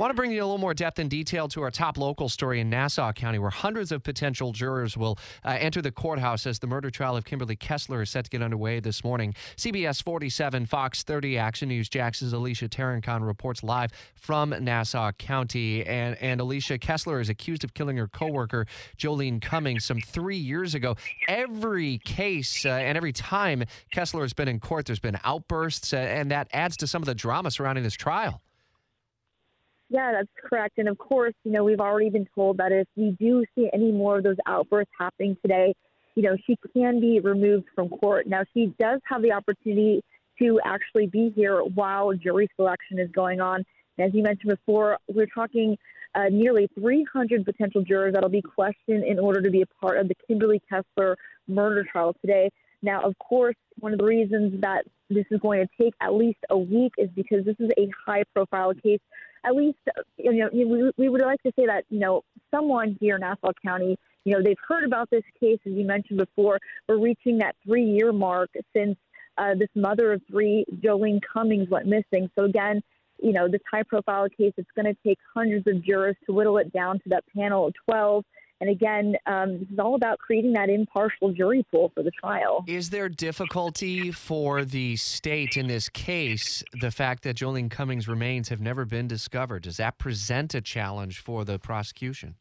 Want to bring you a little more depth and detail to our top local story in Nassau County, where hundreds of potential jurors will uh, enter the courthouse as the murder trial of Kimberly Kessler is set to get underway this morning. CBS 47, Fox 30, Action News Jax's Alicia Tarancon reports live from Nassau County. And, and Alicia Kessler is accused of killing her coworker, Jolene Cummings, some three years ago. Every case uh, and every time Kessler has been in court, there's been outbursts, uh, and that adds to some of the drama surrounding this trial. Yeah, that's correct. And of course, you know, we've already been told that if we do see any more of those outbursts happening today, you know, she can be removed from court. Now, she does have the opportunity to actually be here while jury selection is going on. And as you mentioned before, we're talking uh, nearly 300 potential jurors that'll be questioned in order to be a part of the Kimberly Kessler murder trial today. Now, of course, one of the reasons that this is going to take at least a week is because this is a high profile case at least you know we, we would like to say that you know someone here in Nassau County you know they've heard about this case as you mentioned before. We're reaching that three year mark since uh, this mother of three Jolene Cummings went missing. So again you know this high profile case it's going to take hundreds of jurors to whittle it down to that panel of 12 and again, um, this is all about creating that impartial jury pool for the trial. Is there difficulty for the state in this case, the fact that Jolene Cummings' remains have never been discovered? Does that present a challenge for the prosecution?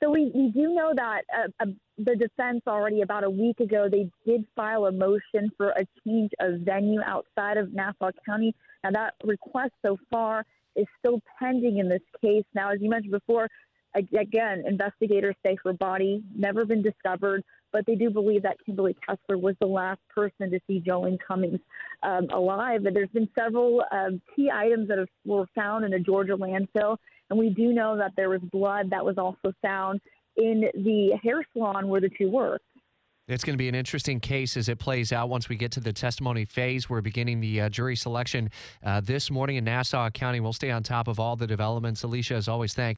So we, we do know that uh, uh, the defense already about a week ago they did file a motion for a change of venue outside of Nassau County. Now that request so far is still pending in this case. Now, as you mentioned before, again, investigators say her body never been discovered, but they do believe that Kimberly Kessler was the last person to see Jolene Cummings um, alive. And there's been several um, key items that have, were found in a Georgia landfill, and we do know that there was blood that was also found in the hair salon where the two worked. It's going to be an interesting case as it plays out once we get to the testimony phase. We're beginning the uh, jury selection uh, this morning in Nassau County. We'll stay on top of all the developments. Alicia, as always, thank